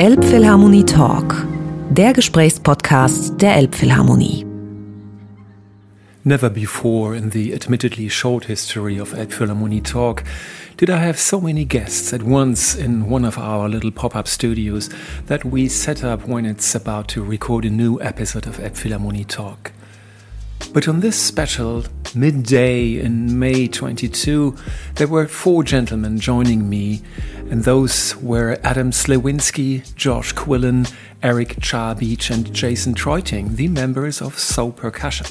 Elbphilharmonie Talk, der Gesprächspodcast der Elbphilharmonie. Never before in the admittedly short history of Elbphilharmonie Talk did I have so many guests at once in one of our little pop up studios that we set up when it's about to record a new episode of Elbphilharmonie Talk. But on this special midday in May 22, there were four gentlemen joining me, and those were Adam Sliwinski, Josh Quillen, Eric Cha-Beach, and Jason Treuting, the members of So Percussion.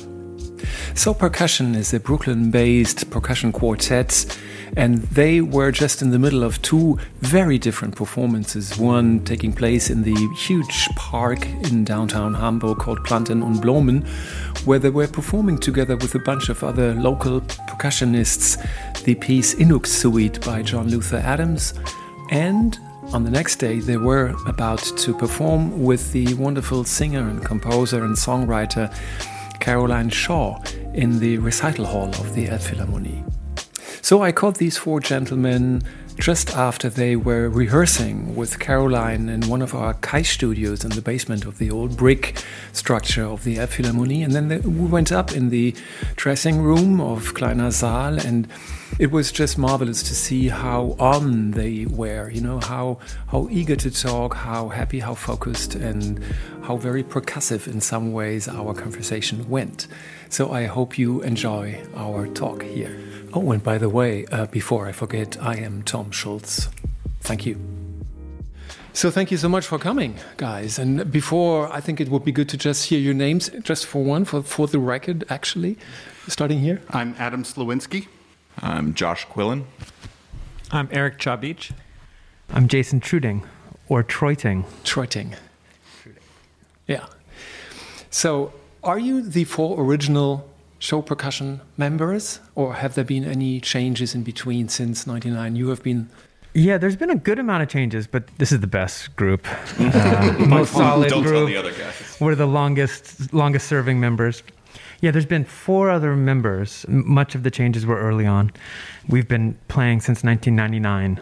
So Percussion is a Brooklyn based percussion quartet and they were just in the middle of two very different performances. One taking place in the huge park in downtown Hamburg called Planten und Blumen, where they were performing together with a bunch of other local percussionists the piece Inuksuit by John Luther Adams. And on the next day, they were about to perform with the wonderful singer and composer and songwriter Caroline Shaw in the recital hall of the Elbphilharmonie. So I called these four gentlemen just after they were rehearsing with Caroline in one of our Kai studios in the basement of the old brick structure of the Elbphilharmonie. And then they, we went up in the dressing room of Kleiner Saal, and it was just marvelous to see how on they were, you know, how, how eager to talk, how happy, how focused, and how very percussive in some ways our conversation went. So I hope you enjoy our talk here. Oh, and by the way, uh, before I forget, I am Tom Schultz. Thank you. So thank you so much for coming, guys. And before, I think it would be good to just hear your names, just for one, for, for the record, actually. Starting here. I'm Adam Sliwinski. I'm Josh Quillen. I'm Eric Cha-Beach. I'm Jason Truding, or Troiting. Troiting. Yeah. So, are you the four original show percussion members, or have there been any changes in between since '99? You have been. Yeah, there's been a good amount of changes, but this is the best group, uh, most solid Don't group. tell the other guys. We're the longest, longest serving members. Yeah, there's been four other members. Much of the changes were early on. We've been playing since 1999,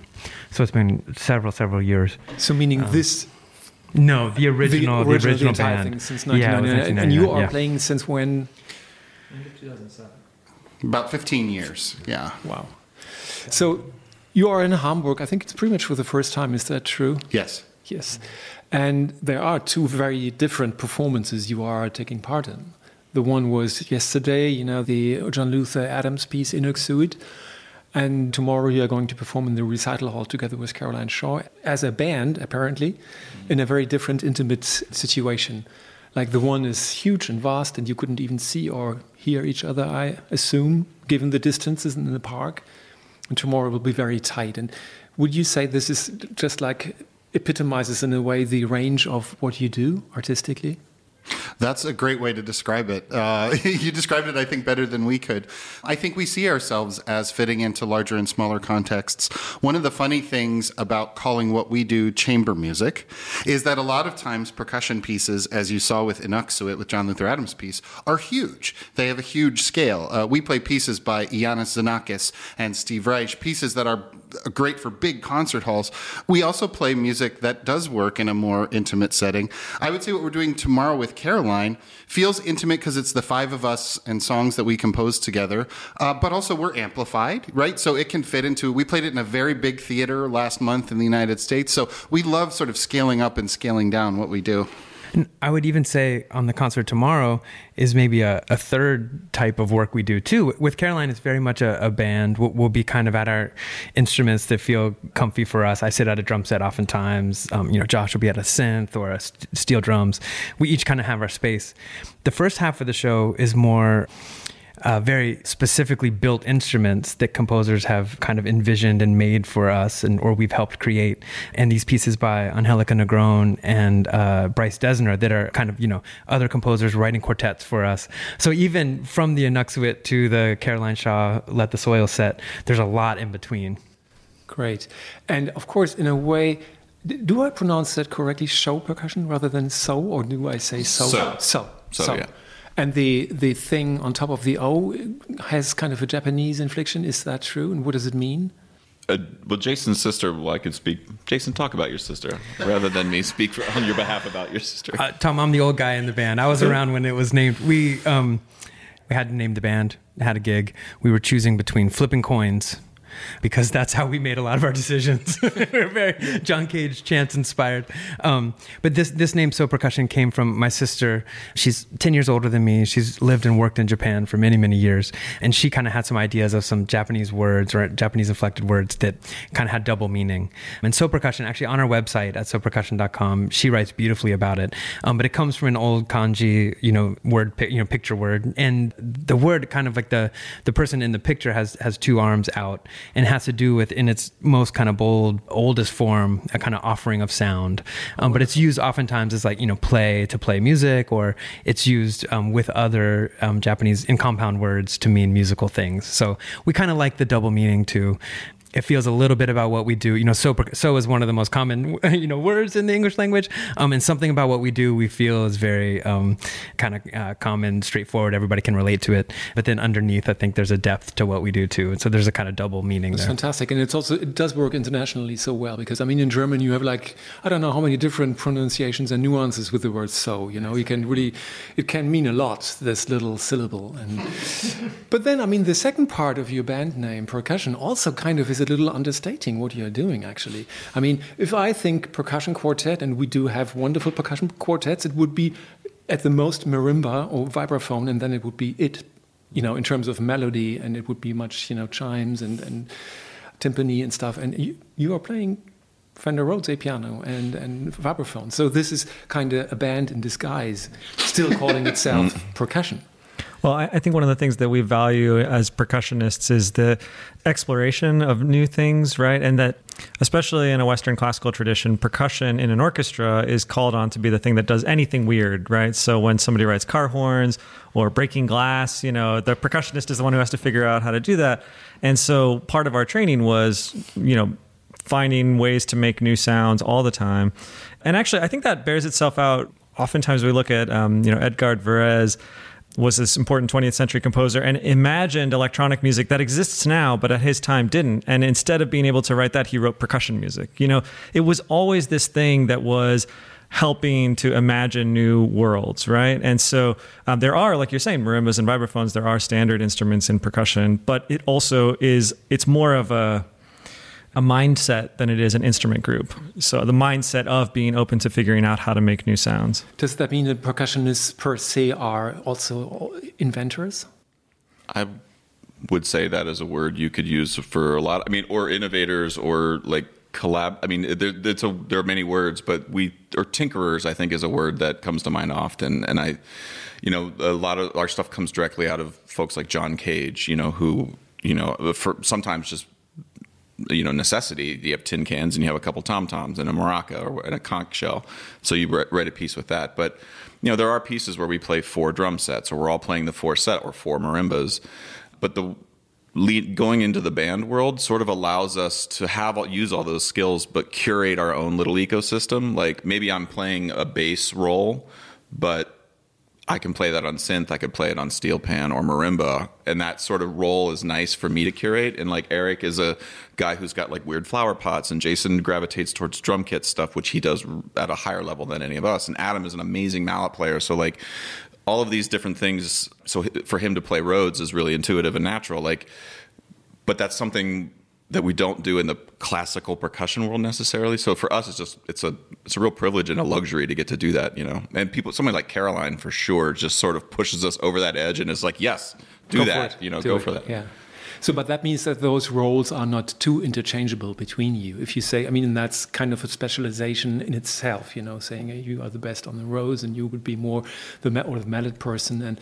so it's been several, several years. So, meaning this No, the original, the original, the entire band. thing since Yeah, 1999, and you are yeah. playing since when? About 15 years. Yeah. Wow. So, you are in Hamburg. I think it's pretty much for the first time. Is that true? Yes. Yes. And there are two very different performances you are taking part in. The one was yesterday, you know, the John Luther Adams piece, Inuksuit. And tomorrow you are going to perform in the recital hall together with Caroline Shaw as a band, apparently, in a very different, intimate situation. Like the one is huge and vast, and you couldn't even see or hear each other, I assume, given the distances in the park. And tomorrow will be very tight. And would you say this is just like epitomizes in a way the range of what you do artistically? That's a great way to describe it. Uh, you described it, I think, better than we could. I think we see ourselves as fitting into larger and smaller contexts. One of the funny things about calling what we do chamber music is that a lot of times percussion pieces, as you saw with Inuksuit, with John Luther Adams' piece, are huge. They have a huge scale. Uh, we play pieces by Iannis Xenakis and Steve Reich, pieces that are great for big concert halls. We also play music that does work in a more intimate setting. I would say what we're doing tomorrow with Caroline feels intimate because it's the five of us and songs that we compose together, uh, but also we're amplified, right? So it can fit into, we played it in a very big theater last month in the United States. So we love sort of scaling up and scaling down what we do. I would even say on the concert tomorrow is maybe a, a third type of work we do too. With Caroline, it's very much a, a band. We'll, we'll be kind of at our instruments that feel comfy for us. I sit at a drum set oftentimes. Um, you know, Josh will be at a synth or a st- steel drums. We each kind of have our space. The first half of the show is more uh, very specifically built instruments that composers have kind of envisioned and made for us, and or we've helped create. And these pieces by Angelica Negron and uh, Bryce Dessner that are kind of you know other composers writing quartets for us. So even from the Inuksuit to the Caroline Shaw Let the Soil set, there's a lot in between. Great. And of course, in a way, do I pronounce that correctly? Show percussion rather than so, or do I say so? So. So. So, yeah. And the, the thing on top of the O has kind of a Japanese inflection. Is that true? And what does it mean? Uh, well, Jason's sister. Well, I could speak. Jason, talk about your sister rather than me speak for, on your behalf about your sister. Uh, Tom, I'm the old guy in the band. I was around when it was named. We um, we had to name the band. Had a gig. We were choosing between flipping coins because that's how we made a lot of our decisions. We're very John Cage chance inspired. Um, but this this name So Percussion came from my sister. She's ten years older than me. She's lived and worked in Japan for many many years, and she kind of had some ideas of some Japanese words or Japanese inflected words that kind of had double meaning. And So Percussion actually on our website at sopercussion.com, she writes beautifully about it. Um, but it comes from an old kanji, you know, word you know picture word, and the word kind of like the the person in the picture has has two arms out and has to do with in its most kind of bold oldest form a kind of offering of sound. Um, but it's used oftentimes as like you know play to play music or it's used um, with other um, japanese in compound words to mean musical things. So we kind of like the double meaning too it feels a little bit about what we do. You know, so so is one of the most common you know words in the English language, um, and something about what we do we feel is very um, kind of uh, common, straightforward. Everybody can relate to it. But then underneath, I think there's a depth to what we do too, and so there's a kind of double meaning That's there. fantastic, and it's also it does work internationally so well because I mean in German you have like I don't know how many different pronunciations and nuances with the word so. You know, you can really it can mean a lot this little syllable, and but then I mean the second part of your band name percussion also kind of is a little understating what you're doing actually. I mean, if I think percussion quartet, and we do have wonderful percussion quartets, it would be at the most marimba or vibraphone, and then it would be it, you know, in terms of melody, and it would be much, you know, chimes and, and timpani and stuff. And you, you are playing Fender Rhodes A piano and, and vibraphone. So this is kind of a band in disguise, still calling itself mm. percussion. Well, I, I think one of the things that we value as percussionists is the exploration of new things, right? And that, especially in a Western classical tradition, percussion in an orchestra is called on to be the thing that does anything weird, right? So when somebody writes car horns or breaking glass, you know, the percussionist is the one who has to figure out how to do that. And so part of our training was, you know, finding ways to make new sounds all the time. And actually, I think that bears itself out. Oftentimes, we look at, um, you know, Edgard Varese was this important 20th century composer and imagined electronic music that exists now, but at his time didn't. And instead of being able to write that, he wrote percussion music. You know, it was always this thing that was helping to imagine new worlds, right? And so um, there are, like you're saying, marimbas and vibraphones. There are standard instruments in percussion, but it also is. It's more of a a mindset than it is an instrument group. So the mindset of being open to figuring out how to make new sounds. Does that mean that percussionists per se are also inventors? I would say that is a word you could use for a lot. I mean, or innovators, or like collab. I mean, there, it's a, there are many words, but we or tinkerers. I think is a word that comes to mind often. And I, you know, a lot of our stuff comes directly out of folks like John Cage. You know, who you know, for sometimes just you know necessity. You have tin cans and you have a couple tom toms and a maraca or and a conch shell. So you write a piece with that. But you know there are pieces where we play four drum sets, or we're all playing the four set or four marimbas. But the lead, going into the band world sort of allows us to have use all those skills, but curate our own little ecosystem. Like maybe I'm playing a bass role, but I can play that on synth, I could play it on steel pan or marimba, and that sort of role is nice for me to curate. And like Eric is a guy who's got like weird flower pots, and Jason gravitates towards drum kit stuff, which he does at a higher level than any of us. And Adam is an amazing mallet player, so like all of these different things. So for him to play Rhodes is really intuitive and natural. Like, but that's something that we don't do in the classical percussion world necessarily. So for us, it's just it's a it's a real privilege and a luxury to get to do that, you know. And people, somebody like Caroline for sure, just sort of pushes us over that edge and is like, yes, do Go that, you know, Do go it. for that. Yeah. So, but that means that those roles are not too interchangeable between you. If you say, I mean, and that's kind of a specialization in itself, you know, saying you are the best on the Rhodes and you would be more the or the mallet person and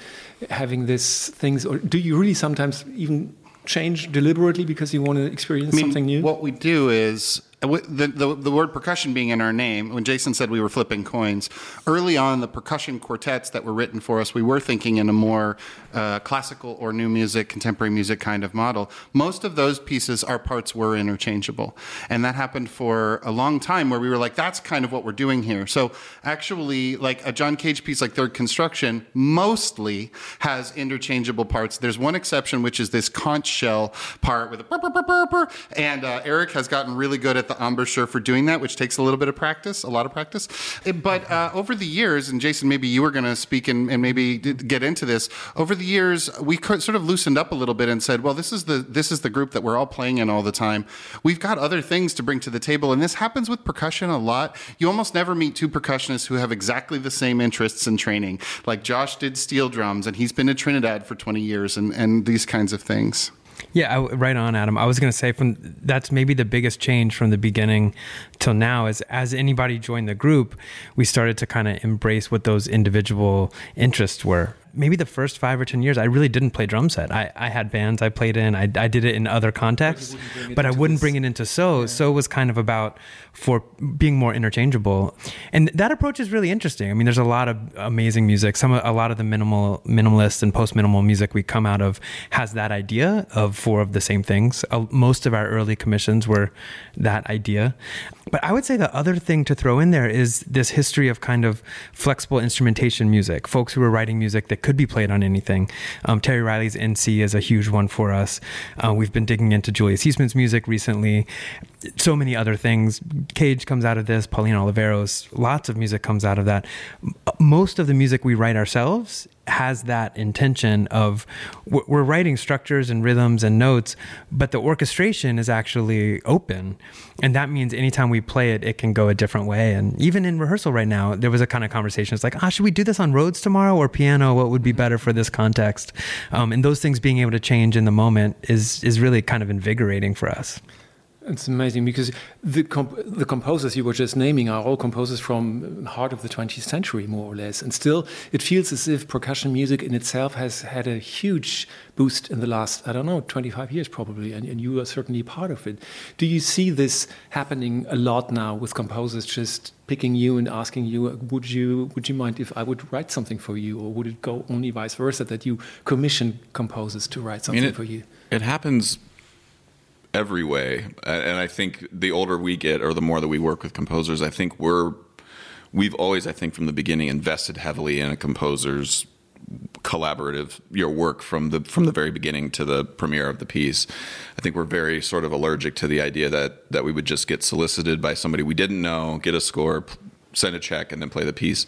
having this things. Or do you really sometimes even change deliberately because you want to experience I mean, something new? What we do is the, the, the word percussion being in our name, when Jason said we were flipping coins, early on the percussion quartets that were written for us, we were thinking in a more uh, classical or new music, contemporary music kind of model. Most of those pieces, our parts were interchangeable. And that happened for a long time where we were like, that's kind of what we're doing here. So actually, like a John Cage piece like Third Construction mostly has interchangeable parts. There's one exception, which is this conch shell part with a burr, burr, burr, and uh, Eric has gotten really good at the embouchure for doing that, which takes a little bit of practice, a lot of practice. But uh, over the years, and Jason, maybe you were going to speak and, and, maybe get into this. Over the years, we sort of loosened up a little bit and said, well, this is the this is the group that we're all playing in all the time. We've got other things to bring to the table, and this happens with percussion a lot. You almost never meet two percussionists who have exactly the same interests and training. Like Josh did steel drums, and he's been at Trinidad for 20 years, and, and these kinds of things. Yeah, I, right on, Adam. I was going to say from that's maybe the biggest change from the beginning till now is as anybody joined the group, we started to kind of embrace what those individual interests were maybe the first five or ten years, I really didn't play drum set. I, I had bands I played in. I, I did it in other contexts, but I wouldn't this. bring it into So. Yeah. So was kind of about for being more interchangeable, and that approach is really interesting. I mean, there's a lot of amazing music. Some a lot of the minimal minimalist and post minimal music we come out of has that idea of four of the same things. Uh, most of our early commissions were that idea, but I would say the other thing to throw in there is this history of kind of flexible instrumentation music. Folks who were writing music that could be played on anything. Um, Terry Riley's In C is a huge one for us. Uh, we've been digging into Julius Eastman's music recently. So many other things. Cage comes out of this, Pauline Oliveros, lots of music comes out of that. Most of the music we write ourselves has that intention of we're writing structures and rhythms and notes, but the orchestration is actually open. And that means anytime we play it, it can go a different way. And even in rehearsal right now, there was a kind of conversation. It's like, ah, should we do this on Rhodes tomorrow or piano? What would be better for this context? Um, and those things being able to change in the moment is is really kind of invigorating for us. It's amazing because the comp- the composers you were just naming are all composers from the heart of the 20th century, more or less, and still it feels as if percussion music in itself has had a huge boost in the last I don't know 25 years probably, and, and you are certainly part of it. Do you see this happening a lot now with composers just picking you and asking you, would you would you mind if I would write something for you, or would it go only vice versa that you commission composers to write something I mean, it, for you? It happens every way. And I think the older we get, or the more that we work with composers, I think we're we've always, I think, from the beginning, invested heavily in a composer's collaborative your work from the from the very beginning to the premiere of the piece. I think we're very sort of allergic to the idea that that we would just get solicited by somebody we didn't know, get a score, send a check, and then play the piece.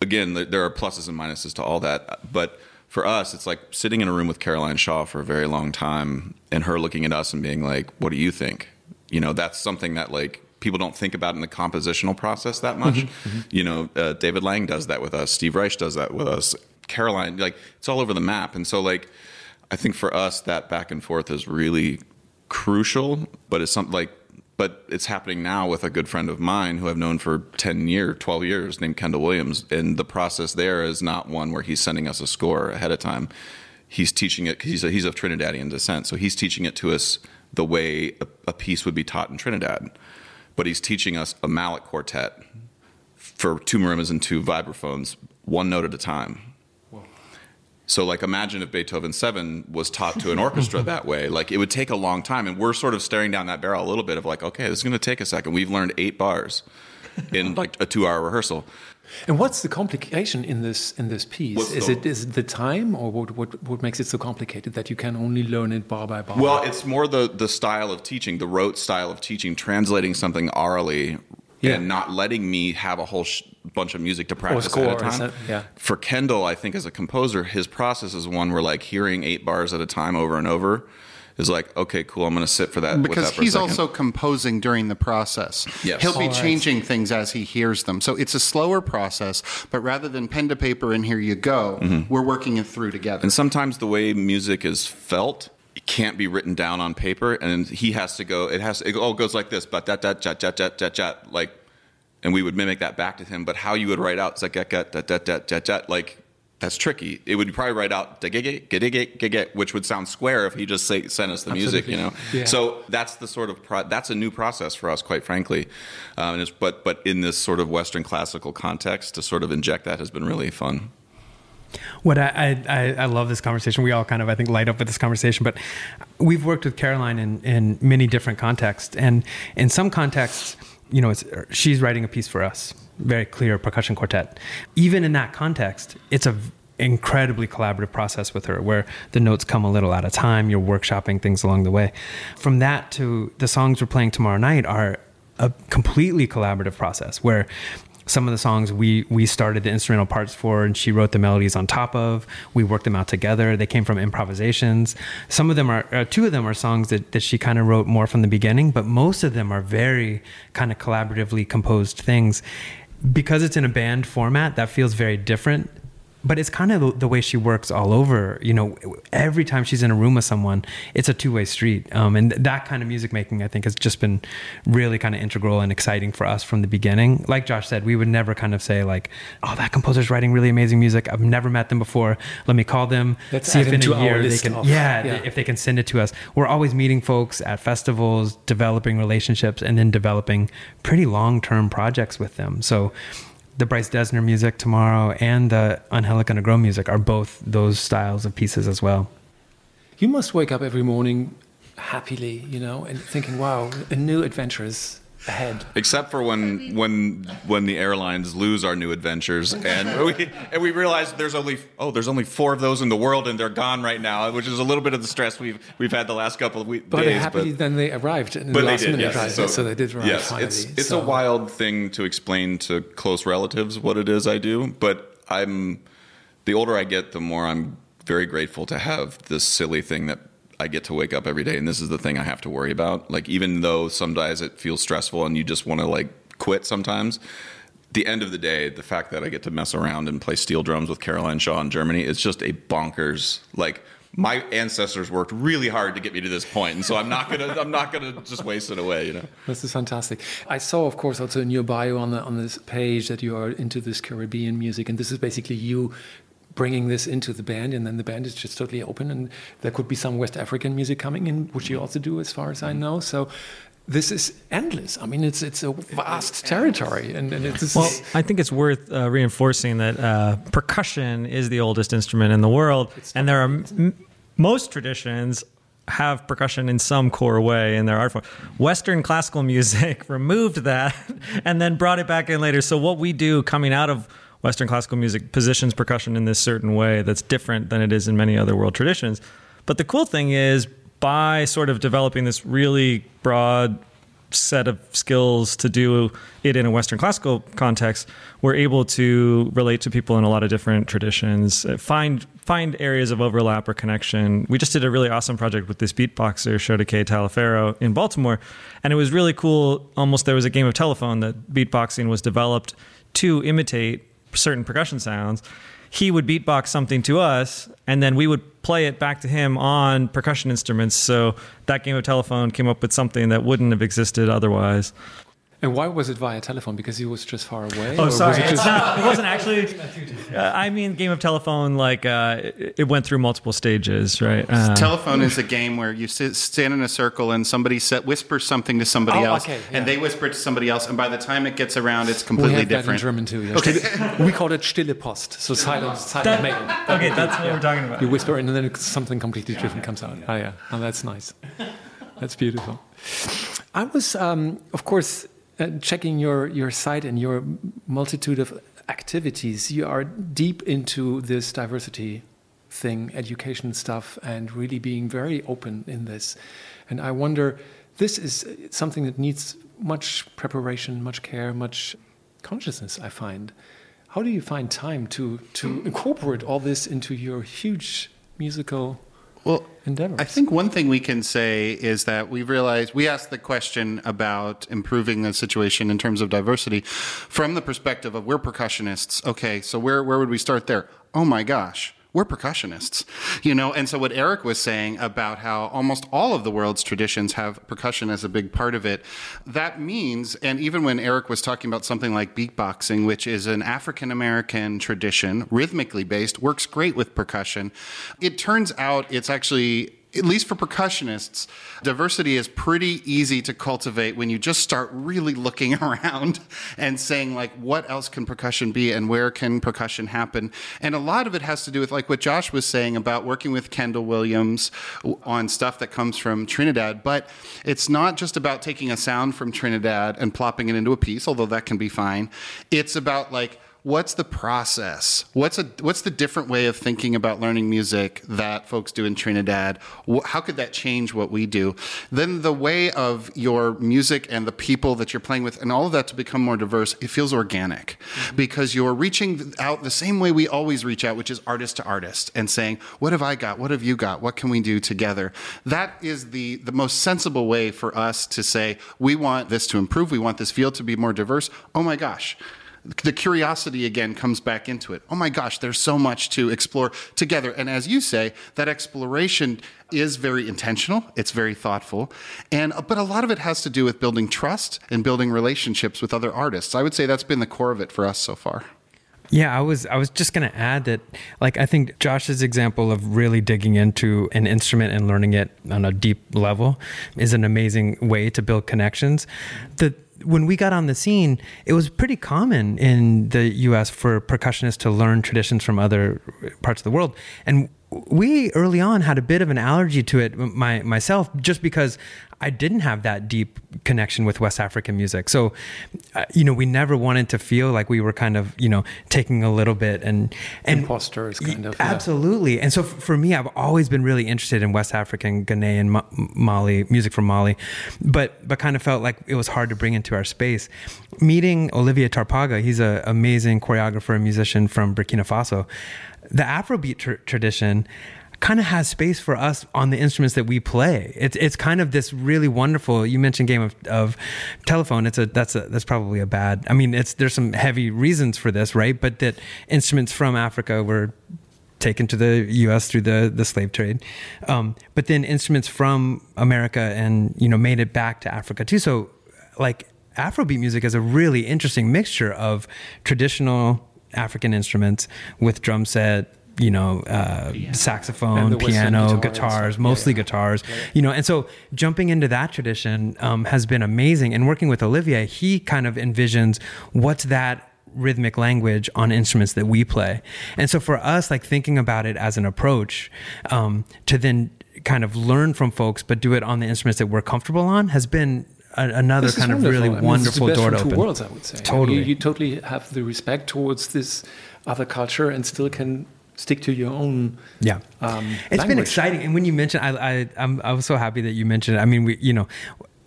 Again, there are pluses and minuses to all that, but for us, it's like sitting in a room with Caroline Shaw for a very long time and her looking at us and being like, what do you think? You know, that's something that like people don't think about in the compositional process that much. Mm-hmm, mm-hmm. You know, uh, David Lang does that with us. Steve Reich does that with us. Caroline, like it's all over the map. And so like, I think for us, that back and forth is really crucial, but it's something like but it's happening now with a good friend of mine who I've known for 10 years, 12 years, named Kendall Williams. And the process there is not one where he's sending us a score ahead of time. He's teaching it he's, he's of Trinidadian descent. So he's teaching it to us the way a, a piece would be taught in Trinidad. But he's teaching us a mallet quartet for two marimbas and two vibraphones, one note at a time so, like, imagine if Beethoven 7 was taught to an orchestra that way. Like, it would take a long time. And we're sort of staring down that barrel a little bit of like, okay, this is going to take a second. We've learned eight bars in like a two hour rehearsal. And what's the complication in this in this piece? What's is the, it is it the time, or what, what what makes it so complicated that you can only learn it bar by bar? Well, it's more the the style of teaching, the rote style of teaching, translating something orally yeah. and not letting me have a whole sh- bunch of music to practice score, at a time. That, yeah. For Kendall, I think as a composer, his process is one where like hearing eight bars at a time over and over is like, okay, cool, I'm going to sit for that. Because that he's also composing during the process. Yes. He'll be All changing things as he hears them. So it's a slower process, but rather than pen to paper and here you go, mm-hmm. we're working it through together. And sometimes the way music is felt it can't be written down on paper, and he has to go. It has. It all goes like this, but that that jat jat jat jat jat like, and we would mimic that back to him. But how you would write out like that that that that that like that's tricky. It would probably write out which would sound square if he just say, sent us the music, you know. Yeah. So that's the sort of pro- that's a new process for us, quite frankly. Um, and it's, but but in this sort of Western classical context, to sort of inject that has been really fun. What I, I, I love this conversation. We all kind of I think light up with this conversation, but we've worked with Caroline in, in many different contexts, and in some contexts, you know, it's, er, she's writing a piece for us, very clear percussion quartet. Even in that context, it's a incredibly collaborative process with her where the notes come a little at a time you're workshopping things along the way from that to the songs we're playing tomorrow night are a completely collaborative process where some of the songs we we started the instrumental parts for and she wrote the melodies on top of. We worked them out together. They came from improvisations. Some of them are uh, two of them are songs that, that she kind of wrote more from the beginning but most of them are very kind of collaboratively composed things. Because it's in a band format that feels very different but it's kind of the way she works all over. You know, every time she's in a room with someone, it's a two way street. Um, and that kind of music making, I think, has just been really kind of integral and exciting for us from the beginning. Like Josh said, we would never kind of say like, "Oh, that composer's writing really amazing music. I've never met them before. Let me call them, Let's see if in a year they can, yeah, yeah. if they can send it to us." We're always meeting folks at festivals, developing relationships, and then developing pretty long term projects with them. So the Bryce Dessner music tomorrow and the Angelica Negron music are both those styles of pieces as well. You must wake up every morning happily, you know, and thinking, wow, a new adventure is ahead. Except for when when when the airlines lose our new adventures and we and we realize there's only oh there's only four of those in the world and they're gone right now, which is a little bit of the stress we've we've had the last couple of week, But days. happily, then they arrived in the but they last did, minute, yes. right? So, they did arrive yes, finally. it's it's so. a wild thing to explain to close relatives what it is I do, but I'm the older I get, the more I'm very grateful to have this silly thing that I get to wake up every day, and this is the thing I have to worry about. Like even though some days it feels stressful and you just want to like quit sometimes. The end of the day, the fact that I get to mess around and play steel drums with Caroline Shaw in Germany is just a bonkers like my ancestors worked really hard to get me to this point, and so I'm not gonna I'm not gonna just waste it away, you know. This is fantastic. I saw, of course, also in your bio on the on this page that you are into this Caribbean music, and this is basically you bringing this into the band, and then the band is just totally open, and there could be some West African music coming in, which you also do, as far as I know. So. This is endless. I mean, it's it's a vast territory, and, and it's Well, I think it's worth uh, reinforcing that uh, percussion is the oldest instrument in the world, and there are m- most traditions have percussion in some core way in their art form. Western classical music removed that and then brought it back in later. So what we do coming out of Western classical music positions percussion in this certain way that's different than it is in many other world traditions. But the cool thing is by sort of developing this really broad set of skills to do it in a Western classical context, we're able to relate to people in a lot of different traditions, uh, find find areas of overlap or connection. We just did a really awesome project with this beatboxer, Shodekeh Talifero, in Baltimore, and it was really cool. Almost there was a game of telephone that beatboxing was developed to imitate certain percussion sounds. He would beatbox something to us, and then we would play it back to him on percussion instruments. So that game of telephone came up with something that wouldn't have existed otherwise. And why was it via telephone? Because he was just far away. Oh, sorry. Was it just, not, it wasn't actually. Uh, I mean, game of telephone. Like uh, it, it went through multiple stages, right? Uh, Telephone is a game where you sit, stand in a circle and somebody set, whispers something to somebody Oh, else, okay, yeah. and they whisper it to somebody else, and by the time it gets around, it's completely we completely have that in different. German too. Yes. Okay. we call it Stille Post, so silent, silent mail. okay, that's what we're talking about. You whisper, and then something completely different comes out. Oh yeah, oh, that's nice. That's beautiful. I was, um, of course, uh, checking your your site and your multitude of activities. You are deep into this diversity thing, education stuff, and really being very open in this. And I wonder, this is something that needs much preparation, much care, much consciousness. I find. How do you find time to to incorporate all this into your huge musical Well, endeavors? I think one thing we can say is that we've realized we asked the question about improving the situation in terms of diversity from the perspective of we're percussionists. Okay, so where where would we start there? Oh my gosh. We're percussionists, you know. And so what Eric was saying about how almost all of the world's traditions have percussion as a big part of it, that means, and even when Eric was talking about something like beatboxing, which is an African American tradition, rhythmically based, works great with percussion. It turns out it's actually at least for percussionists, diversity is pretty easy to cultivate when you just start really looking around and saying, like, what else can percussion be and where can percussion happen? And a lot of it has to do with, like, what Josh was saying about working with Kendall Williams on stuff that comes from Trinidad. But it's not just about taking a sound from Trinidad and plopping it into a piece, although that can be fine. It's about, like, what's the process? What's a what's the different way of thinking about learning music that folks do in Trinidad? How could that change what we do? Then the way of your music and the people that you're playing with and all of that to become more diverse, it feels organic mm-hmm. because you're reaching out the same way we always reach out, which is artist to artist and saying, "What have I got? What have you got? What can we do together?" That is the the most sensible way for us to say, "We want this to improve. We want this field to be more diverse." Oh my gosh the curiosity again comes back into it. Oh my gosh, there's so much to explore together. And as you say, that exploration is very intentional, it's very thoughtful. And but a lot of it has to do with building trust and building relationships with other artists. I would say that's been the core of it for us so far. Yeah, I was I was just going to add that like I think Josh's example of really digging into an instrument and learning it on a deep level is an amazing way to build connections. The when we got on the scene, it was pretty common in the U.S. for percussionists to learn traditions from other parts of the world, and we early on had a bit of an allergy to it my, myself just because I didn't have that deep connection with West African music. So, uh, you know, we never wanted to feel like we were kind of, you know, taking a little bit and and imposters kind of. Absolutely. Yeah. And so for me, I've always been really interested in West African, Ghanaian, Mali music from Mali, but but kind of felt like it was hard to bring into our space. Meeting Olivier Tarpaga, he's an amazing choreographer and musician from Burkina Faso. The Afrobeat tr- tradition kind of has space for us on the instruments that we play. It's it's kind of this really wonderful. You mentioned game of, of telephone. It's a that's a that's probably a bad. I mean, it's there's some heavy reasons for this, right? But that instruments from Africa were taken to the U.S. through the the slave trade, um, but then instruments from America and you know made it back to Africa too. So like Afrobeat music is a really interesting mixture of traditional African instruments with drum set you know, uh, saxophone, piano, guitars, guitars mostly yeah, yeah. guitars, yeah. you know, and so jumping into that tradition um, has been amazing. And working with Olivier, he kind of envisions what's that rhythmic language on instruments that we play. And so for us, like thinking about it as an approach um, to then kind of learn from folks, but do it on the instruments that we're comfortable on has been another kind of really I mean, wonderful door to open. Worlds, I would say. Totally. You, you totally have the respect towards this other culture and still can stick to your own. Yeah, um, it's language. been exciting. And when you mentioned, I, I, I'm, I was so happy that you mentioned. It. I mean, we, you know.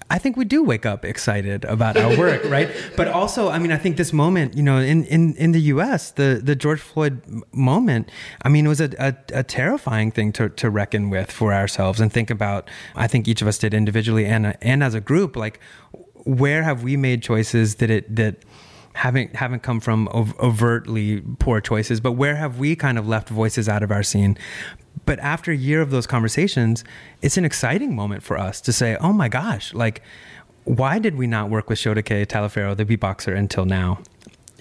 I think we do wake up excited about our work, right? But also, I mean, I think this moment, you know, in, in, in the U.S., the, the George Floyd moment, I mean, it was a, a, a, terrifying thing to, to reckon with for ourselves and think about. I think each of us did individually and and as a group, like where have we made choices that it that haven't haven't come from overtly poor choices, but where have we kind of left voices out of our scene? But after a year of those conversations, it's an exciting moment for us to say, "Oh my gosh, like why did we not work with Shodekeh Talifero, the beatboxer, until now?"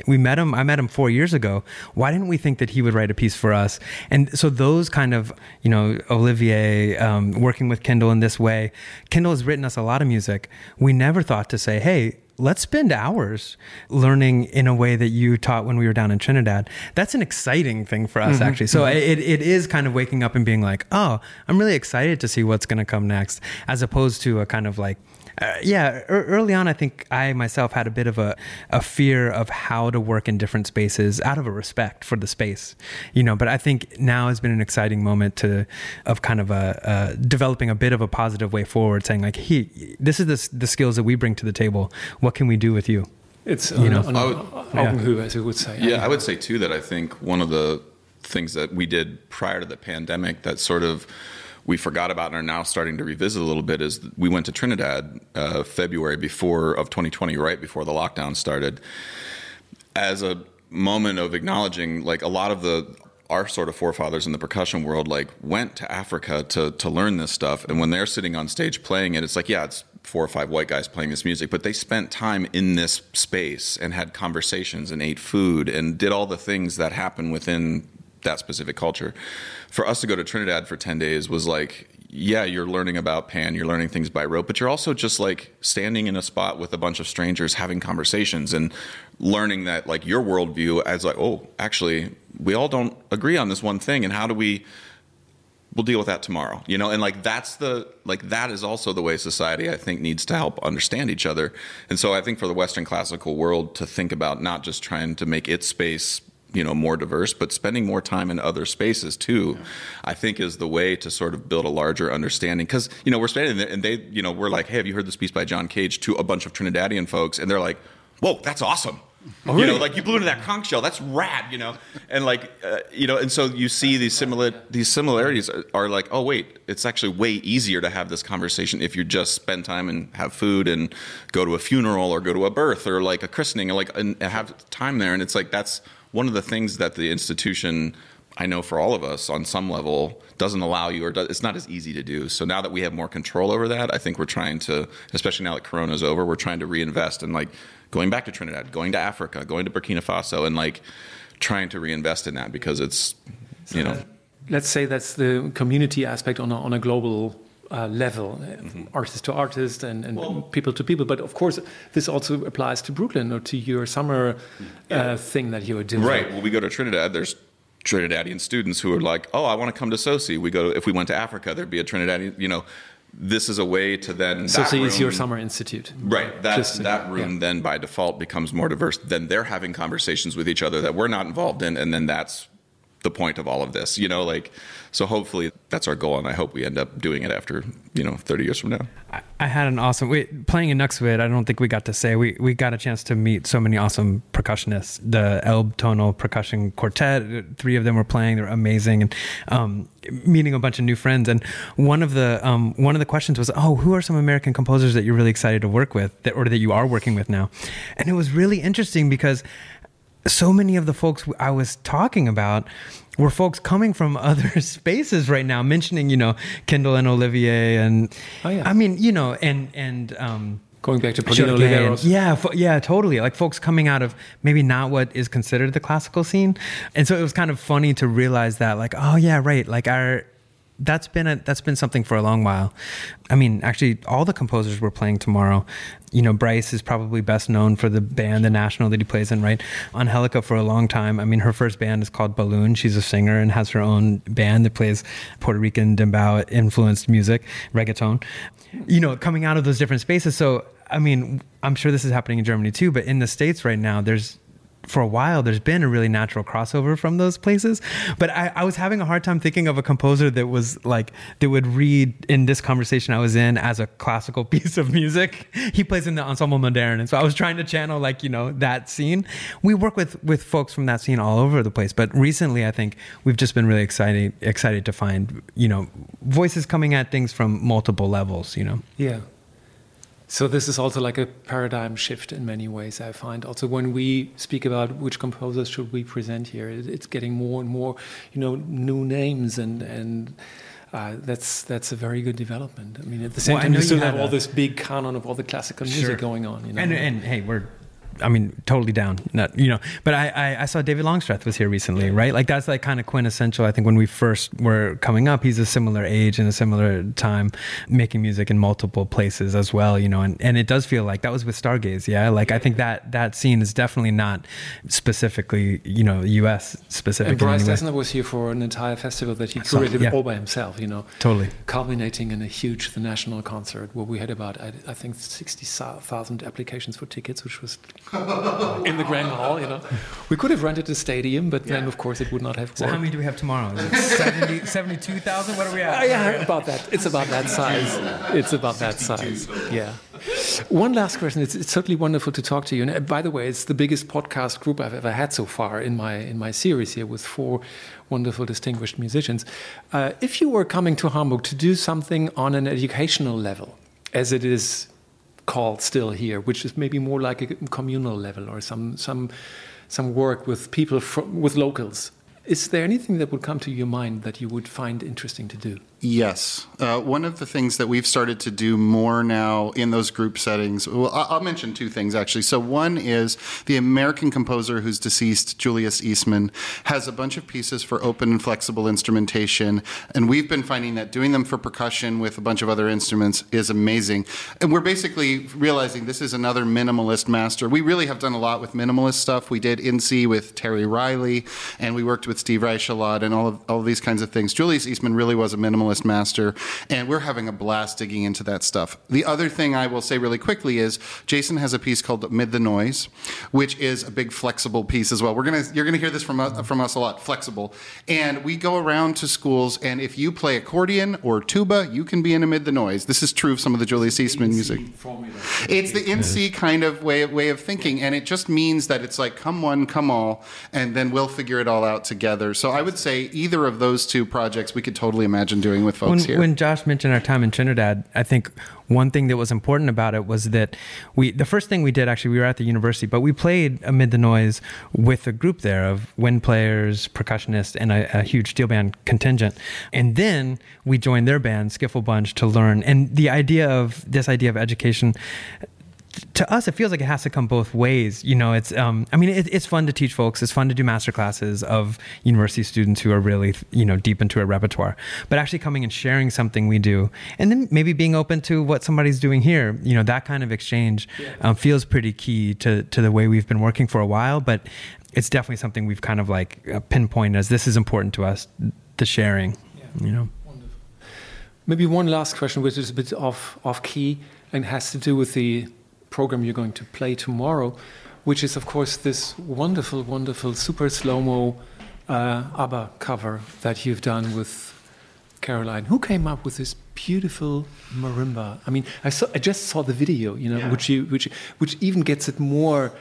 we met him i met him four years ago why didn't we think that he would write a piece for us and so those kind of you know olivier um, working with kendall in this way kendall has written us a lot of music we never thought to say hey let's spend hours learning in a way that you taught when we were down in Trinidad. That's an exciting thing for us, mm-hmm. actually. So mm-hmm. it, it is kind of waking up and being like, oh, I'm really excited to see what's going to come next, as opposed to a kind of like, uh, yeah, early on, I think I myself had a bit of a, a fear of how to work in different spaces out of a respect for the space, you know. But I think now has been an exciting moment to of kind of a, developing a bit of a positive way forward, saying like, "He, this is the, the skills that we bring to the table. What can we do with you?" It's you know, an, would, yeah. as you would say. Yeah, I would say too that I think one of the things that we did prior to the pandemic that sort of we forgot about and are now starting to revisit a little bit is we went to Trinidad uh, February before of 2020, right before the lockdown started, as a moment of acknowledging like a lot of the our sort of forefathers in the percussion world like went to Africa to to learn this stuff. And when they're sitting on stage playing it it's like yeah it's four or five white guys playing this music but they spent time in this space and had conversations and ate food and did all the things that happen within that specific culture for us to go to Trinidad for 10 days was like yeah, you're learning about Pan, you're learning things by rote, but you're also just like standing in a spot with a bunch of strangers having conversations and learning that like your worldview as like, oh, actually, we all don't agree on this one thing, and how do we? We'll deal with that tomorrow, you know, and like that's the like that is also the way society I think needs to help understand each other, and so I think for the Western classical world to think about not just trying to make its space you know more diverse but spending more time in other spaces too yeah. i think is the way to sort of build a larger understanding because you know we're standing there and they you know we're like hey have you heard this piece by john cage to a bunch of trinidadian folks and they're like whoa that's awesome Oh, really? You know, like you blew into that conch shell. That's rad, you know. And like, uh, you know, and so you see these similar these similarities are, are, like, oh wait, it's actually way easier to have this conversation if you just spend time and have food and go to a funeral or go to a birth or like a christening and like and have time there. And it's like that's one of the things that the institution I know for all of us on some level doesn't allow you or does, it's not as easy to do. So now that we have more control over that, I think we're trying to, especially now that Corona's over, we're trying to reinvest and like going back to Trinidad, going to Africa, going to Burkina Faso, and like trying to reinvest in that because it's you know. Let's say that's the community aspect on a, on a global uh, level, mm-hmm. artist to artist and, and well, people to people. But of course, this also applies to Brooklyn or to your summer yeah. uh, thing that you are doing. Right. Well, we go to Trinidad. There's Trinidadian students who are like, "Oh, I want to come to SoSI." We go. To, if we went to Africa, there'd be a Trinidadian. You know, this is a way to then. SoSI is your summer institute, right? That Just, that room yeah. then by default becomes more diverse. Then they're having conversations with each other that we're not involved in, and then that's the point of all of this. You know, like so hopefully that's our goal, and I hope we end up doing it after you know 30 years from now. I, had an awesome wait, playing in Nuxwood. I don't think we got to say we we got a chance to meet so many awesome percussionists. The Elbtonal Percussion Quartet, three of them were playing. They're amazing, and um, meeting a bunch of new friends. And one of the um, one of the questions was, "Oh, who are some American composers that you're really excited to work with, that, or that you are working with now?" And it was really interesting because so many of the folks I was talking about were folks coming from other spaces right now, mentioning, you know, Kendall and Olivier, and oh, yeah. I mean, you know, and and um, going back to Pauline Oliveros. Yeah, fo- yeah, totally. Like folks coming out of maybe not what is considered the classical scene, and so it was kind of funny to realize that, like, oh yeah, right, like our that's been a that's been something for a long while. I mean, actually, all the composers we're playing tomorrow. You know, Bryce is probably best known for the band, the National that he plays in, right? Angelica for a long time. I mean, her first band is called Balún. She's a singer and has her own band that plays Puerto Rican dembow influenced music, reggaeton. You know, coming out of those different spaces. So, I mean, I'm sure this is happening in Germany too, but in the states right now, there's for a while there's been a really natural crossover from those places but I, I, was having a hard time thinking of a composer that was like that would read in this conversation i was in as a classical piece of music. He plays in the ensemble moderne and so i was trying to channel like you know that scene. We work with with folks from that scene all over the place but recently i think we've just been really excited excited to find you know voices coming at things from multiple levels you know? Yeah so this is also like a paradigm shift in many ways. I find also when we speak about which composers should we present here, it's getting more and more, you know, new names and and. Uh, that's that's a very good development. I mean, at the same well, time, you still have all this big canon of all the classical music sure. going on. You know? and, and hey, we're I mean, totally down. Not you know, but I, I, I saw David Longstreth was here recently, right? Like that's like kind of quintessential. I think when we first were coming up, he's a similar age and a similar time, making music in multiple places as well. You know, and, and it does feel like that was with Stargaze, yeah. Like I think that that scene is definitely not specifically you know U.S. specific. And Bryce Dessner was here for an entire festival that he curated yeah. all by himself. You know, totally culminating in a huge the national concert where we had about I, I think sixty thousand applications for tickets, which was in the Grand Hall. You know, we could have rented a stadium, but yeah. then of course it would not have. So how many do we have tomorrow? 70, 72,000? What are we at? Uh, yeah, about that. It's about that size. It's about that size. Yeah. One last question. It's, it's certainly wonderful to talk to you. And uh, by the way, it's the biggest podcast group I've ever had so far in my in my series here with four wonderful, distinguished musicians. Uh, if you were coming to Hamburg to do something on an educational level, as it is called still here, which is maybe more like a communal level or some some some work with people from, with locals. Is there anything that would come to your mind that you would find interesting to do? Yes. Uh, one of the things that we've started to do more now in those group settings, well, I'll mention two things actually. So, one is the American composer who's deceased, Julius Eastman, has a bunch of pieces for open and flexible instrumentation. And we've been finding that doing them for percussion with a bunch of other instruments is amazing. And we're basically realizing this is another minimalist master. We really have done a lot with minimalist stuff. We did In C with Terry Riley, and we worked with Steve Reich a lot, and all of, all of these kinds of things. Julius Eastman really was a minimalist master, and we're having a blast digging into that stuff. The other thing I will say really quickly is Jason has a piece called Amid the Noise, which is a big flexible piece as well. We're gonna you're gonna hear this from us, from us a lot, flexible. And we go around to schools, and if you play accordion or tuba, you can be in Amid the Noise. This is true of some of the Julius Eastman music. It's the in C kind of way way of thinking, and it just means that it's like come one, come all, and then we'll figure it all out together. So I would say either of those two projects we could totally imagine doing with folks when, here. When Josh mentioned our time in Trinidad, I think one thing that was important about it was that we the first thing we did actually we were at the university, but we played amid the noise with a group there of wind players, percussionists, and a, a huge steel band contingent, and then we joined their band Skiffle Bunch to learn. And the idea of this idea of education to us, it feels like it has to come both ways. You know, it's, um, I mean, it, it's fun to teach folks. It's fun to do master classes of university students who are really, you know, deep into a repertoire. But actually coming and sharing something we do, and then maybe being open to what somebody's doing here, you know, that kind of exchange um, feels pretty key to, to the way we've been working for a while. But it's definitely something we've kind of like uh, pinpointed as this is important to us, the sharing, you know. Wonderful. Maybe one last question, which is a bit off, off key and has to do with the program you're going to play tomorrow, which is, of course, this wonderful, wonderful super slow mo uh, ABBA cover that you've done with Caroline. Who came up with this beautiful marimba? I mean, I saw, I just saw the video, you know, yeah. which you, which, which even gets it more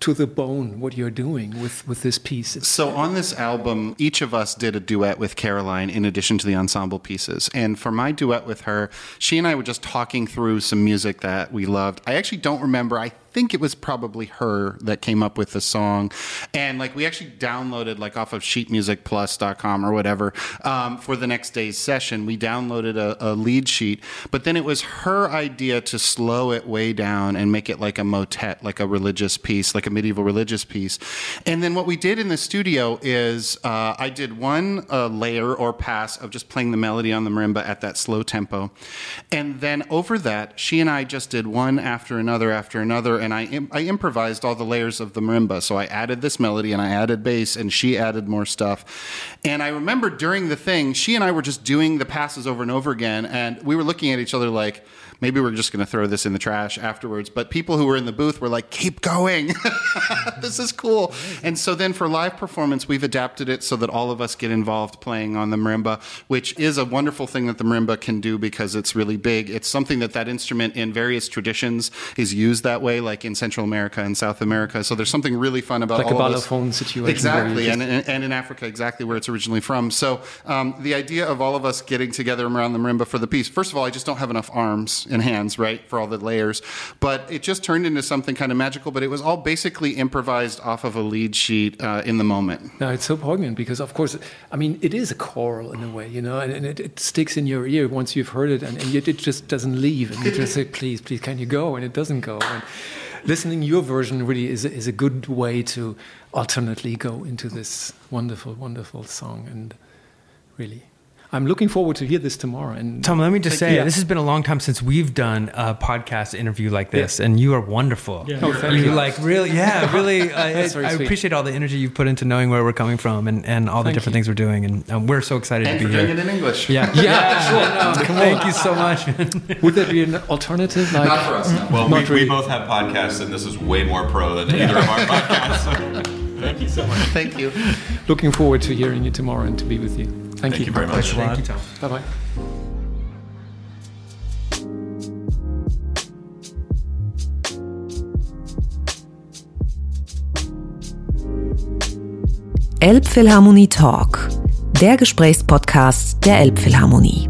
to the bone what you're doing with, with this piece. It's so on this album, each of us did a duet with Caroline in addition to the ensemble pieces. And for my duet with her, she and I were just talking through some music that we loved. I actually don't remember. I think it was probably her that came up with the song. And like we actually downloaded like off of sheetmusicplus.com or whatever um, for the next day's session. We downloaded a, a, lead sheet, but then it was her idea to slow it way down and make it like a motet, like a religious piece, like a medieval religious piece. And then what we did in the studio is uh, I did one uh, layer or pass of just playing the melody on the marimba at that slow tempo. And then over that, she and I just did one after another after another and I, I improvised all the layers of the marimba. So I added this melody and I added bass, and she added more stuff. And I remember during the thing, she and I were just doing the passes over and over again, and we were looking at each other like, maybe we're just going to throw this in the trash afterwards. But people who were in the booth were like, keep going. this is cool. And so then for live performance, we've adapted it so that all of us get involved playing on the marimba, which is a wonderful thing that the marimba can do because it's really big. It's something that that instrument in various traditions is used that way, like in Central America and South America. So there's something really fun about like all a balafon situation. Exactly. And, and in Africa, exactly where it's originally from. So um, the idea of all of us getting together around the marimba for the piece, first of all, I just don't have enough arms in hands, right, for all the layers. But it just turned into something kind of magical. But it was all basically improvised off of a lead sheet uh, in the moment. Now it's so poignant because, of course, I mean, it is a choral in a way, you know, and, and it, it, sticks in your ear once you've heard it, and, and yet it just doesn't leave. And you just say, "Please, please, can you go?" And it doesn't go. And listening your version really is is a good way to alternately go into this wonderful, wonderful song and really I'm looking forward to hear this tomorrow. And Tom, let me just say, yeah. this has been a long time since we've done a podcast interview like this, yeah. and you are wonderful. Yeah. Oh, thank you. you. Like really, yeah, really. I, I appreciate all the energy you've put into knowing where we're coming from and, and all the thank different you. things we're doing, and um, we're so excited and to be here. doing it in English. Yeah, yeah, yeah sure. No, thank you so much. Would there be an alternative? Like, Not for us. No. Well, we, really. we, both have podcasts, and this is way more pro than either of our podcasts. Thank you so much. Thank you. Looking forward to hearing you tomorrow and to be with you. Thank, Thank you. you very much. Thank you, Tom. Bye bye. Elbphilharmonie Talk, der Gesprächspodcast der Elbphilharmonie.